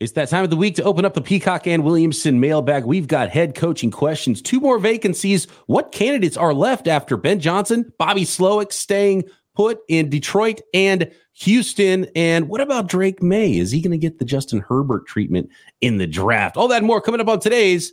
It's that time of the week to open up the Peacock and Williamson mailbag. We've got head coaching questions, two more vacancies. What candidates are left after Ben Johnson, Bobby Slowik staying put in Detroit and Houston? And what about Drake Maye? Is he going to get the Justin Herbert treatment in the draft? All that more coming up on today's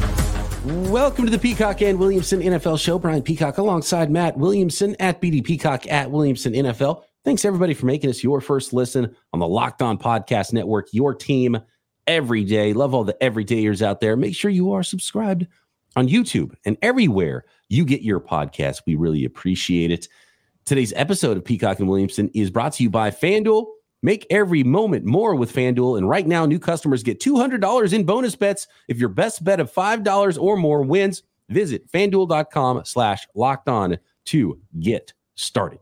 Welcome to the Peacock and Williamson NFL show. Brian Peacock alongside Matt Williamson at BD Peacock at Williamson NFL. Thanks everybody for making us your first listen on the Locked On Podcast Network, your team every day. Love all the everydayers out there. Make sure you are subscribed on YouTube and everywhere you get your podcast. We really appreciate it. Today's episode of Peacock and Williamson is brought to you by FanDuel. Make every moment more with FanDuel. And right now, new customers get $200 in bonus bets if your best bet of $5 or more wins. Visit fanduel.com slash locked on to get started.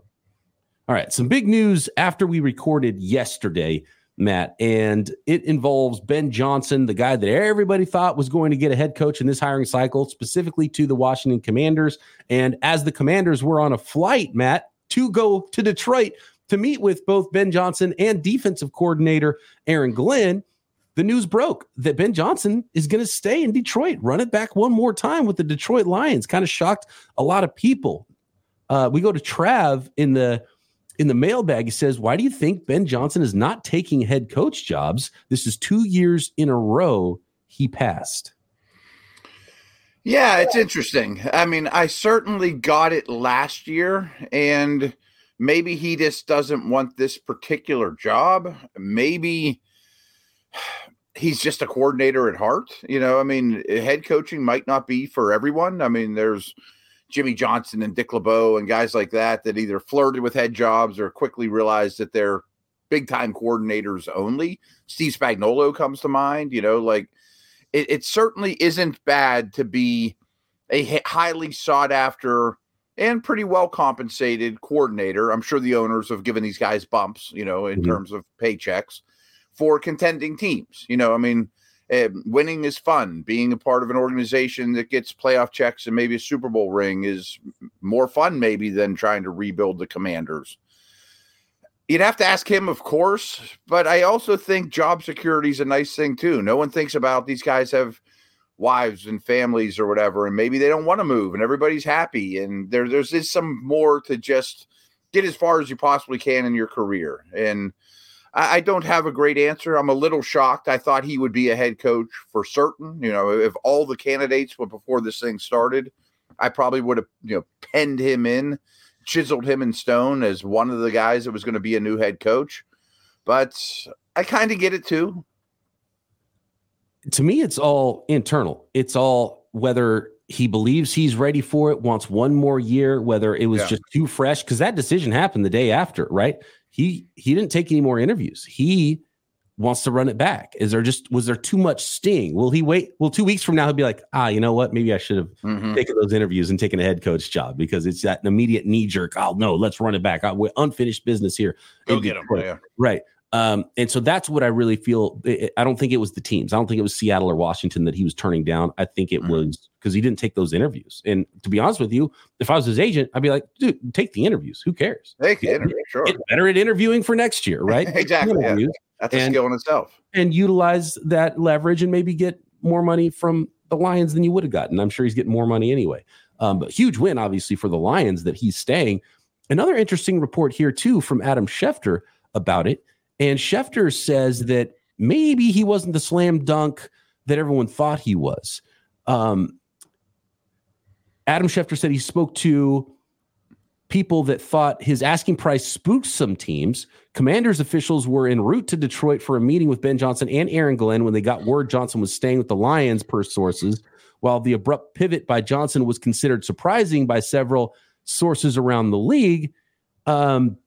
All right, some big news after we recorded yesterday, Matt, and it involves Ben Johnson, the guy that everybody thought was going to get a head coach in this hiring cycle, specifically to the Washington Commanders. And as the Commanders were on a flight, Matt, to go to Detroit, to meet with both Ben Johnson and defensive coordinator Aaron Glenn, the news broke that Ben Johnson is going to stay in Detroit, run it back one more time with the Detroit Lions. Kind of shocked a lot of people. Uh, we go to Trav in the in the mailbag. He says, "Why do you think Ben Johnson is not taking head coach jobs? This is two years in a row he passed." Yeah, it's interesting. I mean, I certainly got it last year, and maybe he just doesn't want this particular job. Maybe he's just a coordinator at heart. You know, I mean, head coaching might not be for everyone. I mean, there's Jimmy Johnson and Dick LeBeau and guys like that that either flirted with head jobs or quickly realized that they're big time coordinators only. Steve Spagnuolo comes to mind. You know, like it, it certainly isn't bad to be a highly sought after and pretty well compensated coordinator. I'm sure the owners have given these guys bumps, you know, in mm-hmm. terms of paychecks for contending teams. You know, I mean, uh, winning is fun. Being a part of an organization that gets playoff checks and maybe a Super Bowl ring is more fun, maybe, than trying to rebuild the Commanders. You'd have to ask him, of course, but I also think job security is a nice thing too. No one thinks about these guys have wives and families or whatever, and maybe they don't want to move, and everybody's happy. And there, there's just some more to just get as far as you possibly can in your career. And I, I, don't have a great answer. I'm a little shocked. I thought he would be a head coach for certain. You know, if all the candidates were before this thing started, I probably would have you know penned him in, chiseled him in stone as one of the guys that was going to be a new head coach. But I kind of get it too to me, it's all internal. It's all whether he believes he's ready for it, wants one more year, whether it was yeah. just too fresh, because that decision happened the day after, right? He he didn't take any more interviews. He wants to run it back. Is there just was there too much sting? Will he wait? Well, two weeks from now he'll be like, ah, you know what? Maybe I should have mm-hmm. taken those interviews and taken a head coach job because it's that immediate knee jerk. Oh no, let's run it back. I, we're unfinished business here. Go get him. Yeah. Right. Um, and so that's what I really feel. I don't think it was the teams. I don't think it was Seattle or Washington that he was turning down. I think it mm-hmm. was because he didn't take those interviews. And to be honest with you, if I was his agent, I'd be like, dude, take the interviews. Who cares? Take the interview, sure. Get better at interviewing for next year, right? exactly. Yeah. That's and, a skill in itself. And utilize that leverage and maybe get more money from the Lions than you would have gotten. I'm sure he's getting more money anyway. Um, but huge win, obviously, for the Lions that he's staying. Another interesting report here, too, from Adam Schefter about it and Schefter says that maybe he wasn't the slam dunk that everyone thought he was. Um, Adam Schefter said he spoke to people that thought his asking price spooked some teams. Commanders officials were en route to Detroit for a meeting with Ben Johnson and Aaron Glenn when they got word Johnson was staying with the Lions, per sources. While the abrupt pivot by Johnson was considered surprising by several sources around the league, um,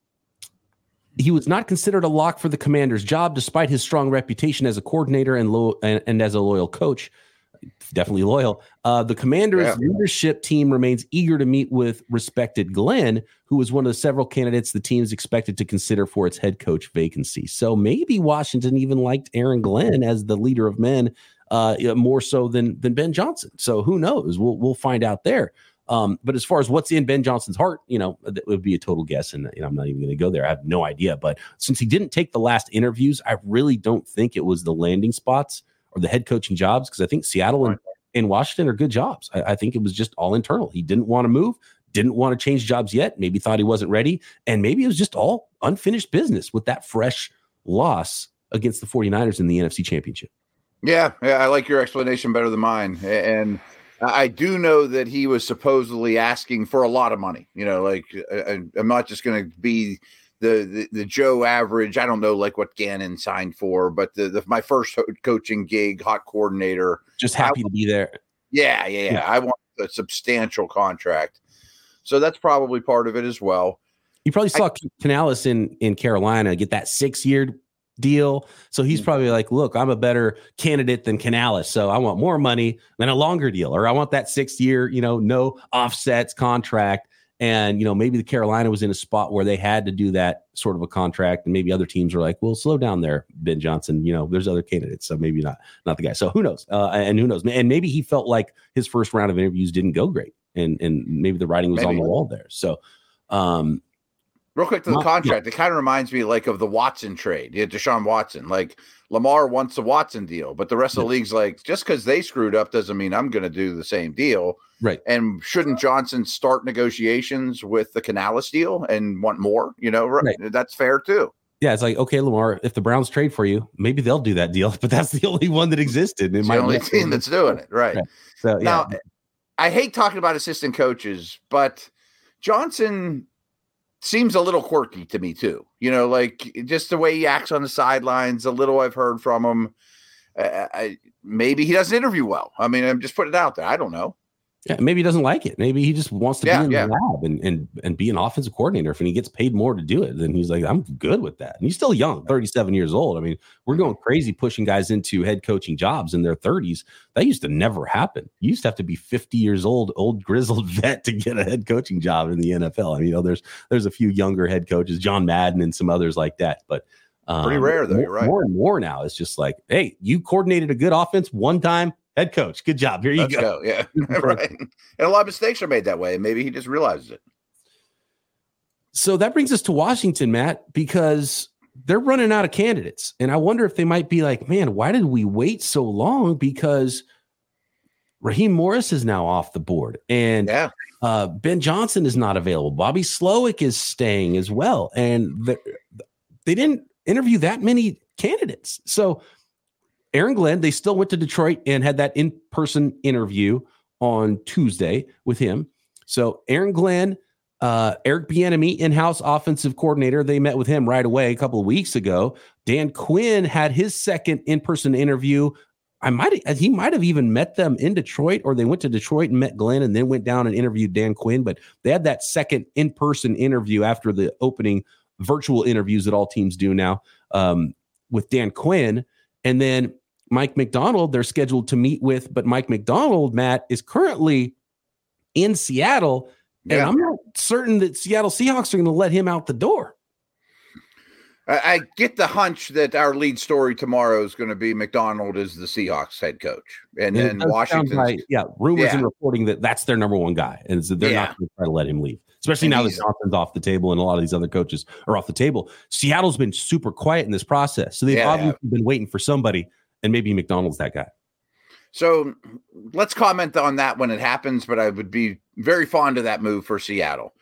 he was not considered a lock for the commander's job despite his strong reputation as a coordinator and, lo- and, and as a loyal coach. definitely loyal. Uh, the Commanders yeah. leadership team remains eager to meet with respected Glenn, who was one of the several candidates the team is expected to consider for its head coach vacancy. So maybe Washington even liked Aaron Glenn as the leader of men uh, more so than than Ben Johnson. So who knows? We'll we'll find out there. Um, but as far as what's in Ben Johnson's heart, you know, that would be a total guess, and you know, I'm not even going to go there. I have no idea. But since he didn't take the last interviews, I really don't think it was the landing spots or the head coaching jobs because I think Seattle and, and Washington are good jobs. I, I think it was just all internal. He didn't want to move, didn't want to change jobs yet. Maybe thought he wasn't ready, and maybe it was just all unfinished business with that fresh loss against the 49ers in the NFC Championship. Yeah, yeah, I like your explanation better than mine. And I do know that he was supposedly asking for a lot of money. You know, like uh, uh, I, am not just going to be the, the, the Joe average. I don't know like what Gannon signed for, but the, the my first coaching gig, hot coordinator. Just happy I, to be there. Yeah, yeah, yeah, yeah. I want a substantial contract, so that's probably part of it as well. You probably saw I, Canales in in Carolina get that six year deal. So he's mm. probably like, look, I'm a better candidate than Canales. So I want more money than a longer deal, or I want that six year, you know, no offsets contract. And, you know, maybe the Carolina was in a spot where they had to do that sort of a contract. And maybe other teams are like, well, slow down there, Ben Johnson. You know, there's other candidates. So maybe not, not the guy. So who knows? Uh, and who knows? And maybe he felt like his first round of interviews didn't go great. And, and maybe the writing was maybe. on the wall there. So, um, Real quick to the contract, it kind of reminds me like of the Watson trade. Yeah, Deshaun Watson. Like Lamar wants a Watson deal, but the rest of the league's like, just because they screwed up doesn't mean I'm going to do the same deal. Right. And shouldn't Johnson start negotiations with the Canales deal and want more? You know, right. that's fair too. Yeah, it's like okay, Lamar. If the Browns trade for you, maybe they'll do that deal. But that's the only one that existed. It's the only team that's doing it, right? right. So yeah. now, I hate talking about assistant coaches, but Johnson seems a little quirky to me too. You know, like just the way he acts on the sidelines. A little I've heard from him. Uh, I, maybe he doesn't interview well. I mean, I'm just putting it out there. I don't know. Yeah, maybe he doesn't like it. Maybe he just wants to yeah, be in yeah. the lab and, and and be an offensive coordinator. If and he gets paid more to do it, then he's like, I'm good with that. And he's still young, 37 years old. I mean, we're going crazy pushing guys into head coaching jobs in their 30s. That used to never happen. You used to have to be 50 years old, old grizzled vet to get a head coaching job in the NFL. I mean, you know, there's there's a few younger head coaches, John Madden and some others like that, but um, pretty rare though. More, right. More and more now, it's just like, hey, you coordinated a good offense one time head coach. Good job. Here you go. go. Yeah. right. And a lot of mistakes are made that way. Maybe he just realizes it. So that brings us to Washington, Matt, because they're running out of candidates. And I wonder if they might be like, man, why did we wait so long? Because Raheem Morris is now off the board. And yeah. uh, Ben Johnson is not available. Bobby Slowik is staying as well. And the, they didn't interview that many candidates. So Aaron Glenn, they still went to Detroit and had that in person interview on Tuesday with him. So Aaron Glenn, uh, Eric Bieniemy, in-house offensive coordinator, they met with him right away a couple of weeks ago. Dan Quinn had his second in-person interview. I might he might have even met them in Detroit, or they went to Detroit and met Glenn, and then went down and interviewed Dan Quinn. But they had that second in-person interview after the opening virtual interviews that all teams do now um, with Dan Quinn, and then Mike Macdonald, they're scheduled to meet with, but Mike Macdonald, Matt, is currently in Seattle. And yeah. I'm not certain that Seattle Seahawks are going to let him out the door. I, I get the hunch that our lead story tomorrow is going to be Macdonald is the Seahawks head coach, and, and then Washington. Like, yeah, rumors yeah. and reporting that that's their number one guy, and so they're yeah. not going to try to let him leave. Especially and now that Johnson's off the table, and a lot of these other coaches are off the table. Seattle's been super quiet in this process, so they've yeah, obviously been waiting for somebody and maybe Macdonald's that guy. So let's comment on that when it happens, but I would be very fond of that move for Seattle.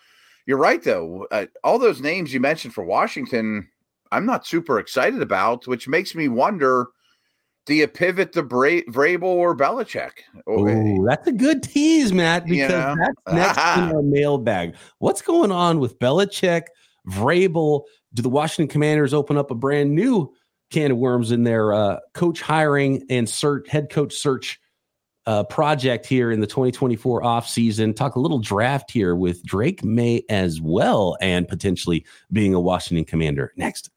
You're right, though. Uh, all those names you mentioned for Washington, I'm not super excited about, which makes me wonder do you pivot to Bra- Vrabel or Belichick? Oh, that's a good tease, Matt, because you know? that's next in our mailbag. What's going on with Belichick, Vrabel? Do the Washington Commanders open up a brand new can of worms in their uh, coach hiring and search head coach search uh, project here in the 2024 offseason. Talk a little draft here with Drake Maye as well, and potentially being a Washington commander next.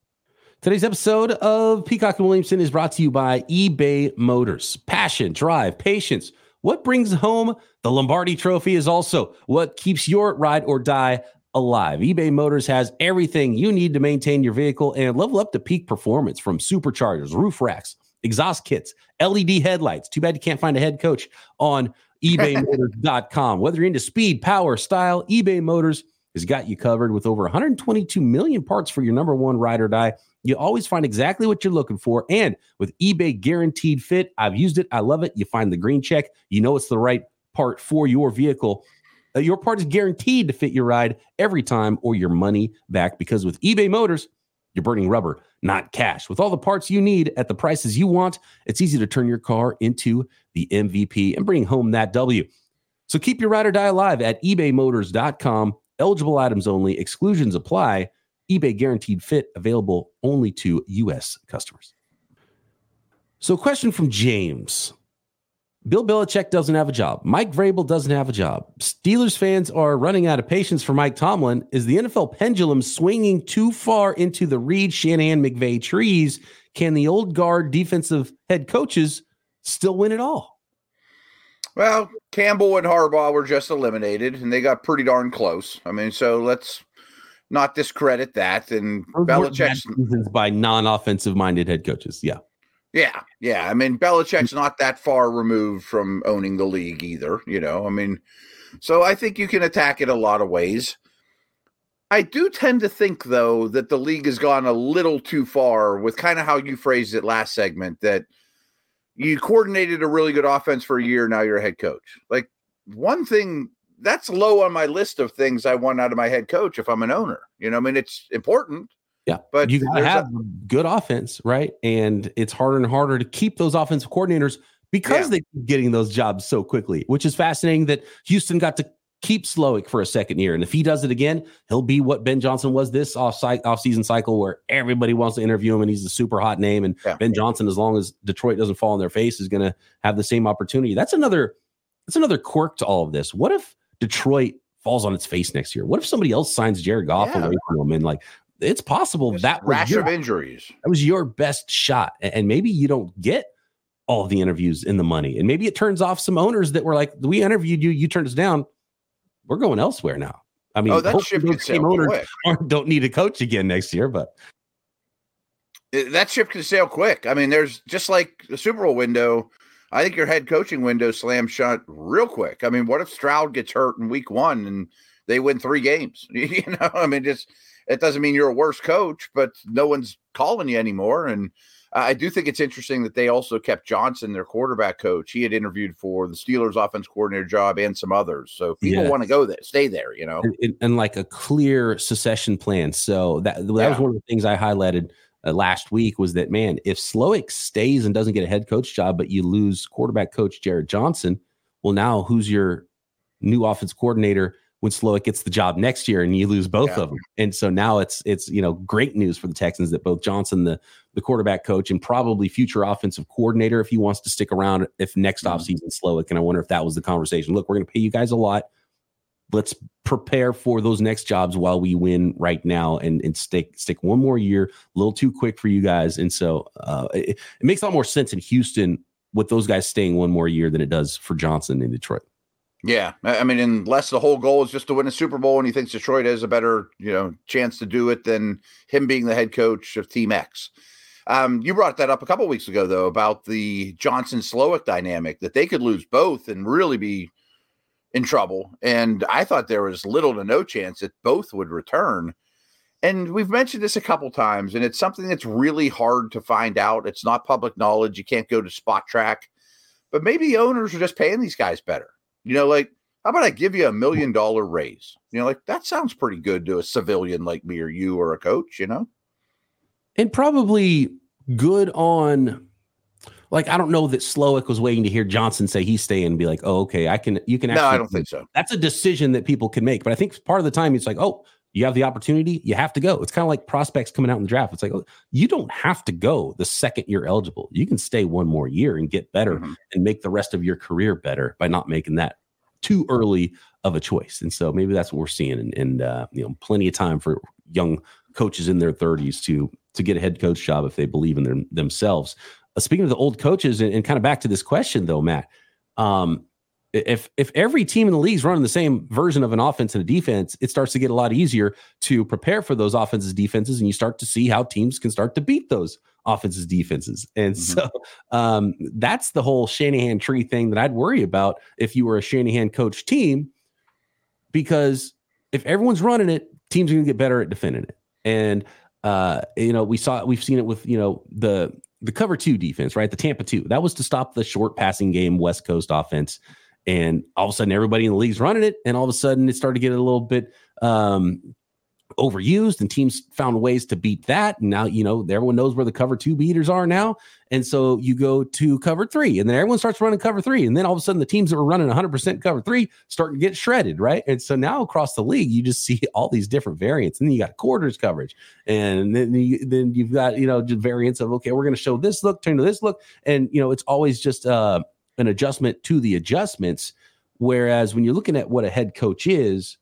Today's episode of Peacock and Williamson is brought to you by eBay Motors. Passion, drive, patience. What brings home the Lombardi Trophy is also what keeps your ride or die alive. eBay Motors has everything you need to maintain your vehicle and level up to peak performance from superchargers, roof racks, exhaust kits, LED headlights. Too bad you can't find a head coach on ebaymotors.com. Whether you're into speed, power, style, eBay Motors has got you covered with over 122 million parts for your number one ride or die. You always find exactly what you're looking for. And with eBay Guaranteed Fit, I've used it. I love it. You find the green check, you know it's the right part for your vehicle. Uh, your part is guaranteed to fit your ride every time or your money back because with eBay Motors, you're burning rubber, not cash. With all the parts you need at the prices you want, it's easy to turn your car into the MVP and bring home that W. So keep your ride or die alive at ebaymotors.com. Eligible items only, exclusions apply. eBay guaranteed fit available only to U.S. customers. So, question from James. Bill Belichick doesn't have a job. Mike Vrabel doesn't have a job. Steelers fans are running out of patience for Mike Tomlin. Is the NFL pendulum swinging too far into the Reid, Shanahan, McVay trees? Can the old guard defensive head coaches still win it all? Well, Campbell and Harbaugh were just eliminated, and they got pretty darn close. I mean, so let's not discredit that. And Belichick's by non-offensive minded head coaches. Yeah. Yeah, yeah. I mean, Belichick's mm. not that far removed from owning the league either. You know, I mean, so I think you can attack it a lot of ways. I do tend to think, though, that the league has gone a little too far with kind of how you phrased it last segment that you coordinated a really good offense for a year. Now you're a head coach. Like, one thing that's low on my list of things I want out of my head coach if I'm an owner. You know, I mean, it's important, yeah, but you gotta have a, good offense, right? And it's harder and harder to keep those offensive coordinators because yeah. they keep getting those jobs so quickly. Which is fascinating that Houston got to keep Slowik for a second year, and if he does it again, he'll be what Ben Johnson was this off off season cycle, where everybody wants to interview him, and he's a super hot name. And yeah. Ben Johnson, as long as Detroit doesn't fall on their face, is going to have the same opportunity. That's another that's another quirk to all of this. What if Detroit falls on its face next year? What if somebody else signs Jared Goff yeah. away from him and like it's possible that rash your, of injuries. That was your best shot, and maybe you don't get all the interviews in the money, and maybe it turns off some owners that were like, "We interviewed you, you turned us down. We're going elsewhere now." I mean, oh, that ship can sail owners don't need a coach again next year, but uh, that ship can sail quick. I mean, there's just like the Super Bowl window. I think your head coaching window slams shut real quick. I mean, what if Stroud gets hurt in week one and they win three games? you know, I mean, just it doesn't mean you're a worse coach, but no one's calling you anymore. And I do think it's interesting that they also kept Johnson, their quarterback coach. He had interviewed for the Steelers offense coordinator job and some others. So people want to go there, stay there, you know, and, and, like a clear secession plan. So that, that yeah. was one of the things I highlighted uh, last week was that, man, if Slowik stays and doesn't get a head coach job, but you lose quarterback coach Jerrod Johnson, well, now who's your new offense coordinator? When Slowik gets the job next year and you lose both yeah. of them. And so now it's it's you know great news for the Texans that both Johnson, the the quarterback coach, and probably future offensive coordinator, if he wants to stick around, if next mm-hmm. offseason Slowik. And I wonder if that was the conversation. Look, we're going to pay you guys a lot. Let's prepare for those next jobs while we win right now, and and stick stick one more year. A little too quick for you guys, and so uh, it, it makes a lot more sense in Houston with those guys staying one more year than it does for Johnson in Detroit. Yeah, I mean, unless the whole goal is just to win a Super Bowl, and he thinks Detroit has a better, you know, chance to do it than him being the head coach of Team X. Um, you brought that up a couple weeks ago, though, about the Johnson Slowik dynamic that they could lose both and really be in trouble. And I thought there was little to no chance that both would return. And we've mentioned this a couple times, and it's something that's really hard to find out. It's not public knowledge. You can't go to Spotrac, but maybe owners are just paying these guys better. You know, like, how about I give you a million dollar raise? You know, like that sounds pretty good to a civilian like me or you or a coach, you know? And probably good on like I don't know that Slowik was waiting to hear Johnson say he's staying and be like, oh, okay, I can you can actually No, I don't think so. That's a decision that people can make. But I think part of the time it's like, oh, you have the opportunity, you have to go. It's kind of like prospects coming out in the draft. It's like, oh, you don't have to go the second you're eligible. You can stay one more year and get better mm-hmm. and make the rest of your career better by not making that too early of a choice. And so maybe that's what we're seeing. And, and uh, you know, plenty of time for young coaches in their 30s to to get a head coach job if they believe in them themselves. Uh, speaking of the old coaches, and, and, kind of back to this question though, Matt, um, if if every team in the league is running the same version of an offense and a defense, it starts to get a lot easier to prepare for those offenses defenses, and you start to see how teams can start to beat those offenses defenses. And mm-hmm. so um, that's the whole Shanahan tree thing that I'd worry about if you were a Shanahan coach team, because if everyone's running it, teams are going to get better at defending it. And uh, you know, we saw we've seen it with you know the the cover two defense, right? The Tampa two that was to stop the short passing game West Coast offense and all of a sudden everybody in the league's running it and all of a sudden it started to get a little bit um, overused and teams found ways to beat that. And now you know everyone knows where the cover two beaters are now. And so you go to cover three and then everyone starts running cover three. And then all of a sudden the teams that were running 100% cover three start to get shredded right? And so now across the league you just see all these different variants. And then you got quarters coverage. And then you, then you've got you know just variants of okay we're going to show this look turn to this look. And you know it's always just uh an adjustment to the adjustments. Whereas when you're looking at what a head coach is,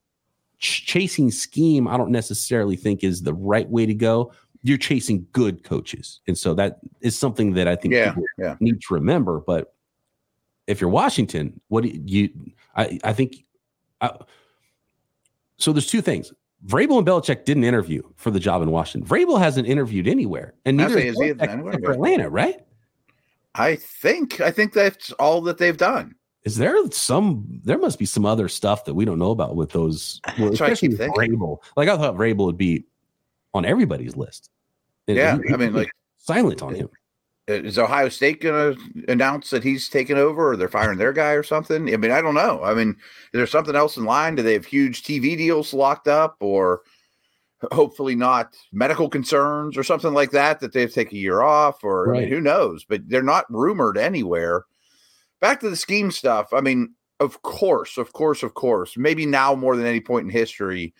ch- chasing scheme, I don't necessarily think is the right way to go. You're chasing good coaches. And so that is something that I think yeah, people yeah. need to remember. But if you're Washington, what do you, I, I think, I, so there's two things. Vrabel and Belichick didn't interview for the job in Washington. Vrabel hasn't interviewed anywhere, and neither is he for Atlanta, right? I think I think that's all that they've done. Is there some? There must be some other stuff that we don't know about with those. Well, especially with. Like I thought Vrabel would be on everybody's list. And yeah, I mean, like silent on him. Is Ohio State going to announce that he's taking over, or they're firing their guy, or something? I mean, I don't know. I mean, is there something else in line? Do they have huge TV deals locked up, or hopefully not medical concerns or something like that that they have to take a year off or right. I mean, who knows? But they're not rumored anywhere. Back to the scheme stuff i mean of course of course of course maybe now more than any point in history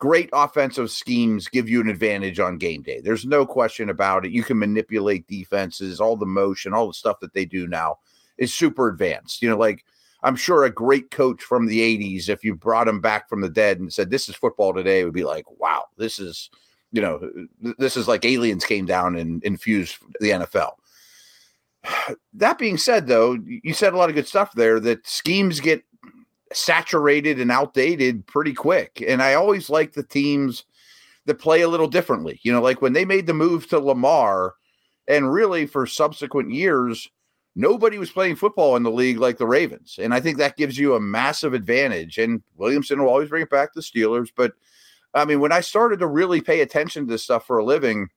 great offensive schemes give you an advantage on game day. There's no question about it. You can manipulate defenses all the motion all the stuff that they do now is super advanced. You know like I'm sure a great coach from the 80s, if you brought him back from the dead and said, This is football today, would be like, Wow, this is, you know, this is like aliens came down and infused the NFL. That being said, though, you said a lot of good stuff there that schemes get saturated and outdated pretty quick. And I always like the teams that play a little differently. You know, like when they made the move to Lamar, and really for subsequent years, nobody was playing football in the league like the Ravens. And I think that gives you a massive advantage. And Williamson will always bring it back to the Steelers. But I mean, when I started to really pay attention to this stuff for a living,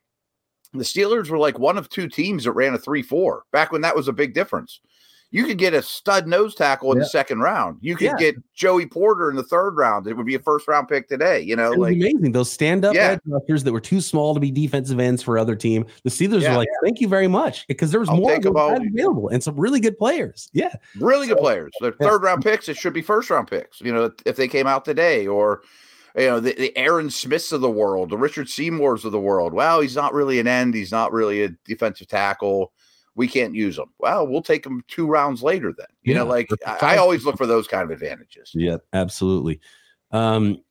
the Steelers were like one of two teams that ran a 3 4 back when that was a big difference you could get a stud nose tackle in yeah. the second round. You could yeah. get Joey Porter in the third round. It would be a first round pick today. You know, like amazing. Those stand up yeah. rushers that were too small to be defensive ends for other team. The Steelers were like, "Thank you very much," because there was I'll more available and some really good players. Yeah, really good players. They're third round picks. It should be first round picks. You know, if they came out today or you know, the, the Aaron Smiths of the world, the Richard Seymours of the world. Well, he's not really an end. He's not really a defensive tackle we can't use them. Well, we'll take them two rounds later then. You yeah, know, like I, I, always look for those kind of advantages. Yeah, absolutely. Um,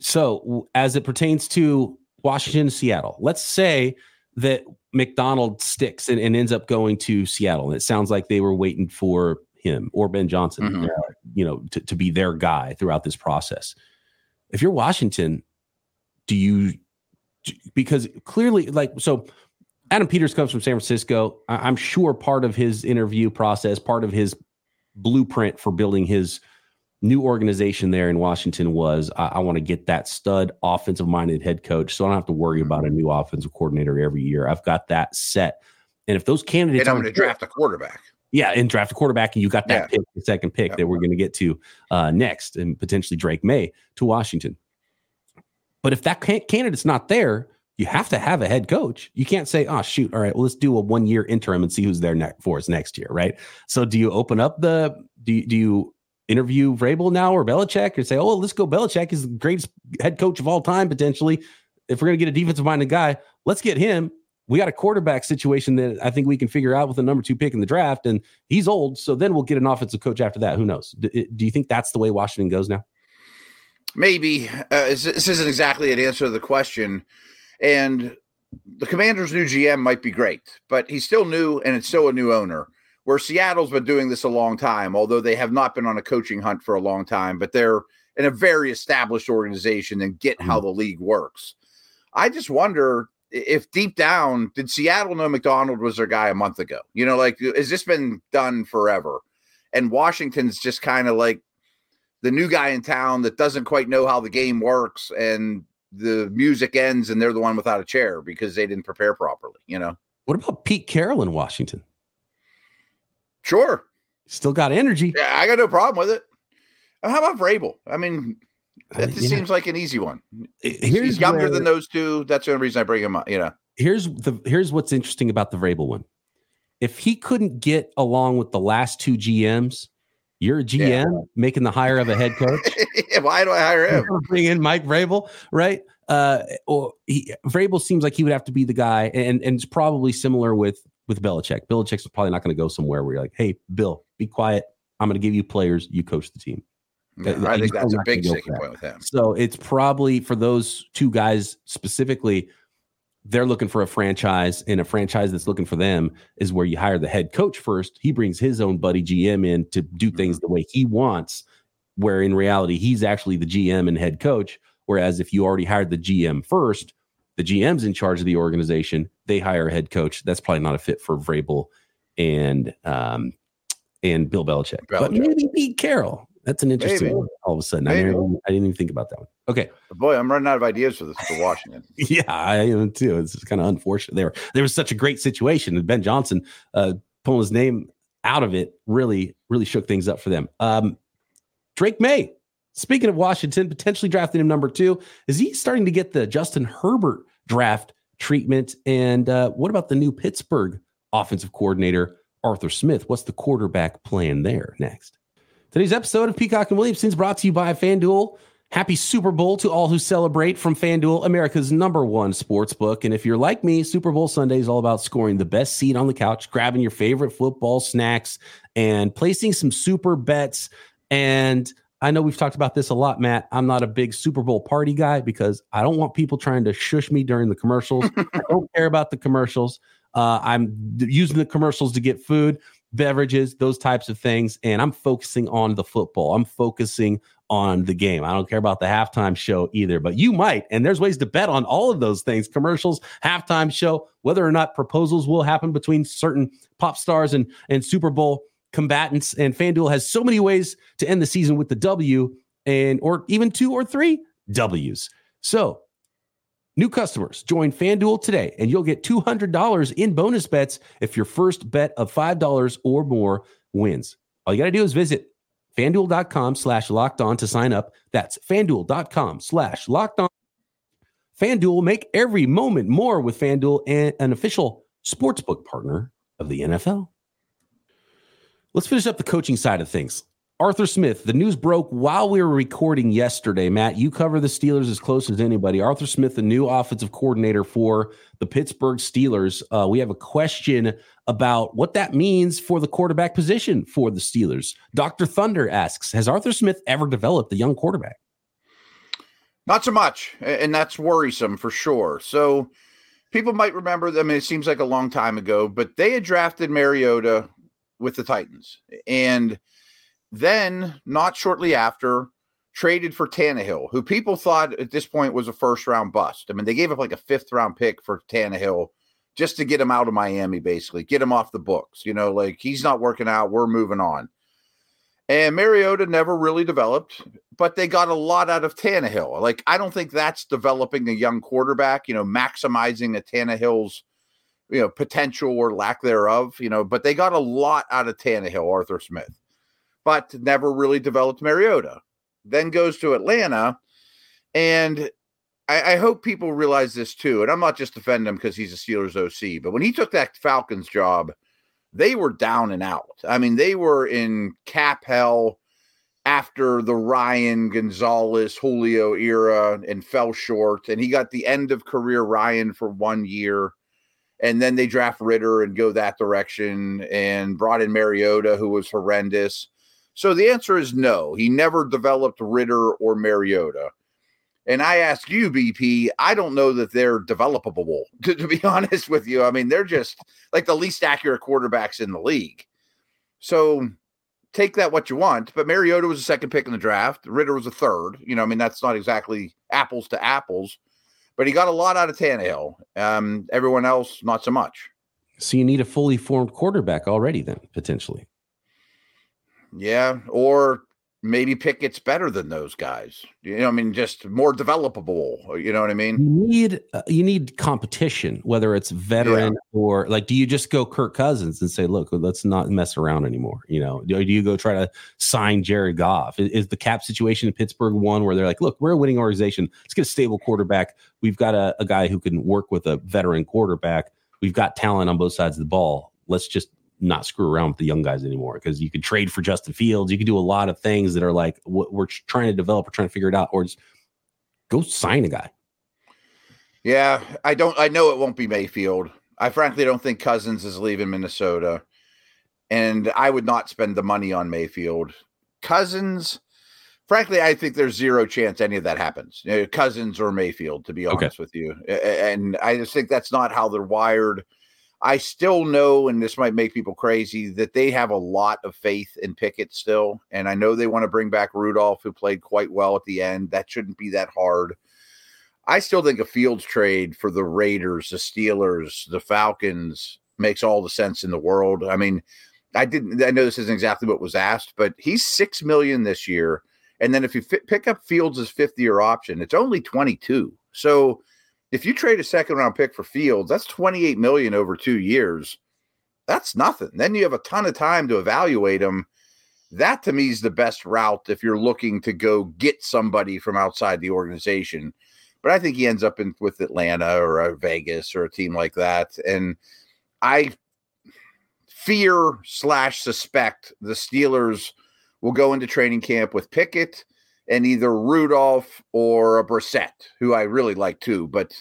so as it pertains to Washington, Seattle, let's say that Macdonald sticks and, and, ends up going to Seattle. And it sounds like they were waiting for him or Ben Johnson, mm-hmm. uh, you know, to, to be their guy throughout this process. If you're Washington, do you because clearly like so Adam Peters comes from San Francisco. I'm sure part of his interview process, part of his blueprint for building his new organization there in Washington was I, I want to get that stud offensive minded head coach. So I don't have to worry about a new offensive coordinator every year. I've got that set. And if those candidates, and I'm going to draft a quarterback. Yeah, and draft a quarterback, and you got that yeah. pick, the second pick yeah. that we're going to get to uh, next, and potentially Drake Maye to Washington. But if that candidate's not there, you have to have a head coach. You can't say, oh, shoot, all right, well, let's do a one year interim and see who's there next for us next year, right? So do you open up the, do you, do you interview Vrabel now or Belichick or say, oh, let's go Belichick is the greatest head coach of all time, potentially. If we're going to get a defensive minded guy, let's get him. We got a quarterback situation that I think we can figure out with the number two pick in the draft, and he's old. So then we'll get an offensive coach after that. Who knows? Do, do you think that's the way Washington goes now? Maybe uh, this isn't exactly an answer to the question, and the Commanders' new GM might be great, but he's still new and it's still a new owner. Where Seattle's been doing this a long time, although they have not been on a coaching hunt for a long time, but they're in a very established organization and get how mm-hmm. the league works. I just wonder if deep down, did Seattle know Macdonald was their guy a month ago? You know, like has this been done forever? And Washington's just kind of like the new guy in town that doesn't quite know how the game works and the music ends and they're the one without a chair because they didn't prepare properly, you know. What about Pete Carroll in Washington? Sure. Still got energy. Yeah, I got no problem with it. How about Vrabel? I mean, that just yeah. seems like an easy one. Here's He's younger where, than those two. That's the only reason I bring him up. You know. Here's the here's what's interesting about the Vrabel one. If he couldn't get along with the last two GMs, you're a GM yeah. making the hire of a head coach. Why do I hire him? Bring in Mike Vrabel, right? Uh, or he, Vrabel seems like he would have to be the guy, and and it's probably similar with with Belichick. Belichick's probably not going to go somewhere where you're like, "Hey, Bill, be quiet. I'm going to give you players. You coach the team." Yeah, I think that's a big sticking point with him. So it's probably for those two guys specifically they're looking for a franchise and a franchise that's looking for them is where you hire the head coach first he brings his own buddy gm in to do things mm-hmm. the way he wants where in reality he's actually the gm and head coach whereas if you already hired the gm first the gm's in charge of the organization they hire a head coach that's probably not a fit for vrabel and um and bill belichick, belichick. but maybe pete carroll that's an interesting Maybe. one. All of a sudden, I didn't, even, I didn't, even think about that one. Okay, boy, I'm running out of ideas for this for Washington. yeah, I am too. It's kind of unfortunate. There, there was such a great situation, and Ben Johnson uh, pulling his name out of it really, really shook things up for them. Um, Drake Maye. Speaking of Washington, potentially drafting him number two, is he starting to get the Justin Herbert draft treatment? And uh, what about the new Pittsburgh offensive coordinator Arthur Smith? What's the quarterback plan there next? Today's episode of Peacock and Williamson is brought to you by FanDuel. Happy Super Bowl to all who celebrate from FanDuel, America's number one sports book. And if you're like me, Super Bowl Sunday is all about scoring the best seat on the couch, grabbing your favorite football snacks, and placing some super bets. And I know we've talked about this a lot, Matt. I'm not a big Super Bowl party guy because I don't want people trying to shush me during the commercials. I don't care about the commercials. Uh, I'm using the commercials to get food beverages, those types of things. And I'm focusing on the football. I'm focusing on the game. I don't care about the halftime show either, but you might. And there's ways to bet on all of those things commercials, halftime show, whether or not proposals will happen between certain pop stars and, and Super Bowl combatants. And FanDuel has so many ways to end the season with the W and or even two or three W's. So New customers join FanDuel today and you'll get $200 in bonus bets if your first bet of $5 or more wins. All you got to do is visit fanduel.com slash locked on to sign up. That's fanduel.com slash locked on. FanDuel, make every moment more with FanDuel and an official sportsbook partner of the NFL. Let's finish up the coaching side of things. Arthur Smith, the news broke while we were recording yesterday. Matt, you cover the Steelers as close as anybody. Arthur Smith, the new offensive coordinator for the Pittsburgh Steelers. Uh, we have a question about what that means for the quarterback position for the Steelers. Dr. Thunder asks Has Arthur Smith ever developed a young quarterback? Not so much. And that's worrisome for sure. So people might remember. I mean, it seems like a long time ago, but they had drafted Mariota with the Titans. And then, not shortly after, traded for Tannehill, who people thought at this point was a first round bust. I mean, they gave up like a fifth round pick for Tannehill just to get him out of Miami, basically, get him off the books. You know, like he's not working out, we're moving on. And Mariota never really developed, but they got a lot out of Tannehill. Like, I don't think that's developing a young quarterback, you know, maximizing a Tannehill's, you know, potential or lack thereof, you know, but they got a lot out of Tannehill, Arthur Smith but never really developed Mariota. Then goes to Atlanta, and I, I hope people realize this too. And I'm not just defending him because he's a Steelers OC, but when he took that Falcons job, they were down and out. I mean, they were in cap hell after the Ryan Gonzalez Julio era and fell short. And he got the end of career Ryan for one year. And then they draft Ridder and go that direction and brought in Mariota, who was horrendous. So the answer is no. He never developed Ridder or Mariota. And I ask you, BP, I don't know that they're developable, to, to, be honest with you. I mean, they're just like the least accurate quarterbacks in the league. So take that what you want. But Mariota was a second pick in the draft. Ridder was a third. You know, I mean, that's not exactly apples to apples, but he got a lot out of Tannehill. Um, everyone else, not so much. So you need a fully formed quarterback already, then potentially. Yeah, or maybe Pickett's better than those guys. You know, I mean, just more developable. You know what I mean? You need uh, you need competition, whether it's veteran yeah. or like. Do you just go Kirk Cousins and say, "Look, let's not mess around anymore"? You know, do, do you go try to sign Jared Goff? Is, is, the cap situation in Pittsburgh one where they're like, "Look, we're a winning organization. Let's get a stable quarterback. We've got a, a guy who can work with a veteran quarterback. We've got talent on both sides of the ball. Let's just not screw around with the young guys anymore because you could trade for Justin Fields. You could do a lot of things that are like what we're trying to develop, we're trying to figure it out, or just go sign a guy. Yeah, I don't. I know it won't be Mayfield. I frankly don't think Cousins is leaving Minnesota, and I would not spend the money on Mayfield. Cousins, frankly, I think there's zero chance any of that happens. You know, Cousins or Mayfield, to be honest okay. with you, and I just think that's not how they're wired. I still know, and this might make people crazy, that they have a lot of faith in Pickett still. And I know they want to bring back Rudolph, who played quite well at the end. That shouldn't be that hard. I still think a Fields trade for the Raiders, the Steelers, the Falcons makes all the sense in the world. I mean, I didn't. I know this isn't exactly what was asked, but he's six million this year, and then if you f- pick up Fields' fifth year option, it's only twenty two. So if you trade a second round pick for Fields, that's 28 million over 2 years. That's nothing. Then you have a ton of time to evaluate him. That to me is the best route if you're looking to go get somebody from outside the organization. But I think he ends up in with Atlanta or uh, Vegas or a team like that. And I fear slash suspect the Steelers will go into training camp with Pickett and either Rudolph or a Brissett, who I really like too, but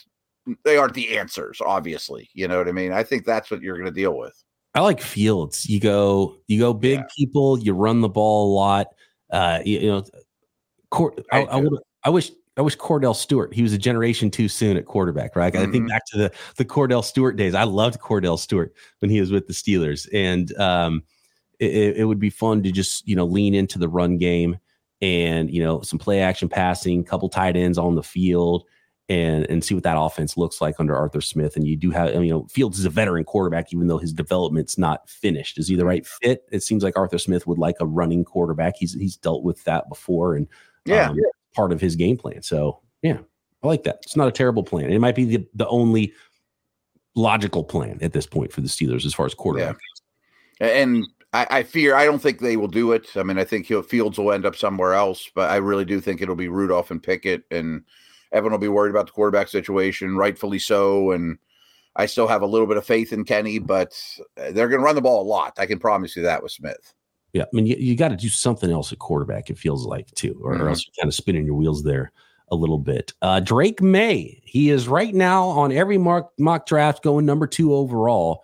they aren't the answers, obviously. You know what I mean? I think that's what you're going to deal with. I like Fields. You go, you go big yeah. people. You run the ball a lot. Uh, you, you know, Cor- I, I, would, I wish I wish Kordell Stewart. He was a generation too soon at quarterback, right? Mm-hmm. I think mm-hmm. back to the the Kordell Stewart days. I loved Kordell Stewart when he was with the Steelers, and um, it, it, would be fun to just you know lean into the run game and you know some play action passing, couple tight ends on the field, and and see what that offense looks like under Arthur Smith. And you do have you know Fields is a veteran quarterback, even though his development's not finished. Is he the right fit? It seems like Arthur Smith would like a running quarterback. He's he's dealt with that before, and yeah, um, part of his game plan. So yeah, I like that. It's not a terrible plan. It might be the the only logical plan at this point for the Steelers as far as quarterback. Yeah. And I, I, fear I don't think they will do it. I mean, I think Fields will end up somewhere else, but I really do think it'll be Rudolph and Pickett, and Evan will be worried about the quarterback situation, rightfully so. And I still have a little bit of faith in Kenny, but they're going to run the ball a lot. I can promise you that with Smith. Yeah, I mean, you, you got to do something else at quarterback. It feels like too, or, mm-hmm. or else you're kind of spinning your wheels there a little bit. Uh, Drake Maye, he is right now on every mock mock draft going number two overall.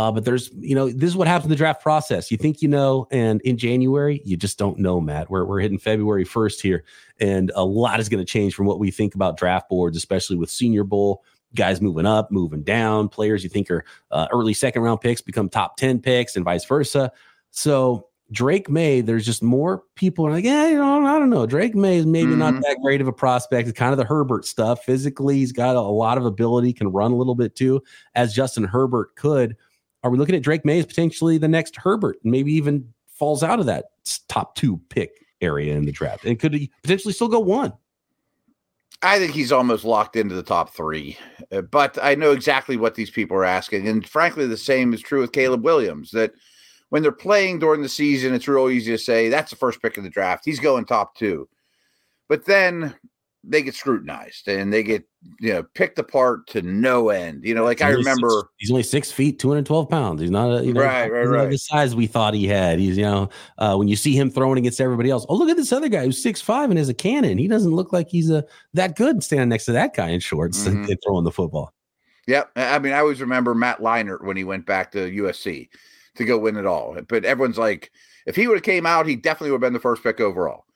Uh, but there's, you know, this is what happens in the draft process. You think you know, and in January, you just don't know, Matt. We're, we're hitting February 1st here, and a lot is going to change from what we think about draft boards, especially with Senior Bowl. Guys moving up, moving down, players you think are uh, early second round picks become top 10 picks, and vice versa. So, Drake Maye, there's just more people are like, yeah, you know, I don't know. Drake Maye is maybe mm-hmm. not that great of a prospect. It's kind of the Herbert stuff. Physically, he's got a, a lot of ability, can run a little bit too, as Justin Herbert could are we looking at Drake Maye as potentially the next Herbert, maybe even falls out of that top two pick area in the draft, and could he potentially still go one? I think he's almost locked into the top three, uh, but I know exactly what these people are asking, and frankly, the same is true with Caleb Williams. That when they're playing during the season, it's real easy to say that's the first pick of the draft. He's going top two, but then they get scrutinized and they get you know picked apart to no end. You know, like he's I remember six, he's only six feet, two hundred twelve pounds. He's not a you know right, right, right. the size we thought he had. He's you know uh, when you see him throwing against everybody else. Oh, look at this other guy who's six five and has a cannon. He doesn't look like he's a that good standing next to that guy in shorts mm-hmm. and, and throwing the football. Yep, I mean I always remember Matt Leinart when he went back to USC to go win it all. But everyone's like If he would have came out, he definitely would have been the first pick overall.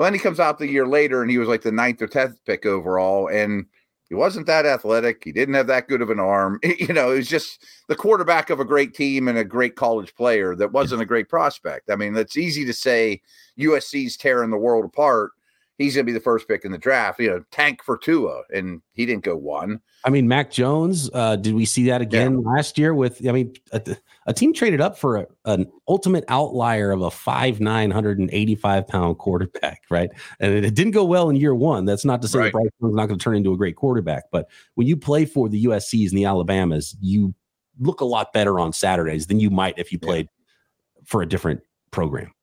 Well, then he comes out the year later and he was like the ninth or tenth pick overall, and he wasn't that athletic. He didn't have that good of an arm. You know, it was just the quarterback of a great team and a great college player that wasn't a great prospect. I mean, it's easy to say USC's tearing the world apart. He's going to be the first pick in the draft. You know, tank for Tua, and he didn't go one. I mean, Mac Jones. Uh, did we see that again yeah. last year? With I mean, a, a team traded up for a, an ultimate outlier of a five nine hundred and eighty five pound quarterback, right? And it, it, didn't go well in year one. That's not to say right. Bryce Young's not going to turn into a great quarterback, but when you play for the USC's and the Alabamas, you look a lot better on Saturdays than you might if you played yeah. for a different program.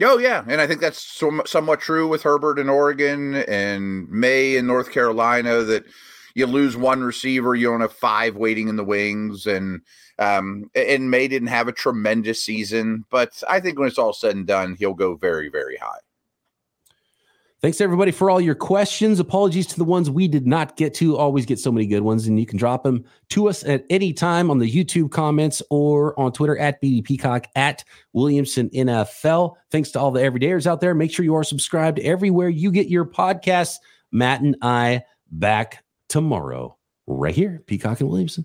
Oh yeah, and I think that's somewhat true with Herbert in Oregon and Maye in North Carolina. That you lose one receiver, you don't have five waiting in the wings, and um, and Maye didn't have a tremendous season, but I think when it's all said and done, he'll go very very high. Thanks everybody for all your questions. Apologies to the ones we did not get to. Always get so many good ones, and you can drop them to us at any time on the YouTube comments or on Twitter at BD Peacock at Williamson NFL. Thanks to all the everydayers out there. Make sure you are subscribed everywhere you get your podcasts. Matt and I back tomorrow, right here, Peacock and Williamson.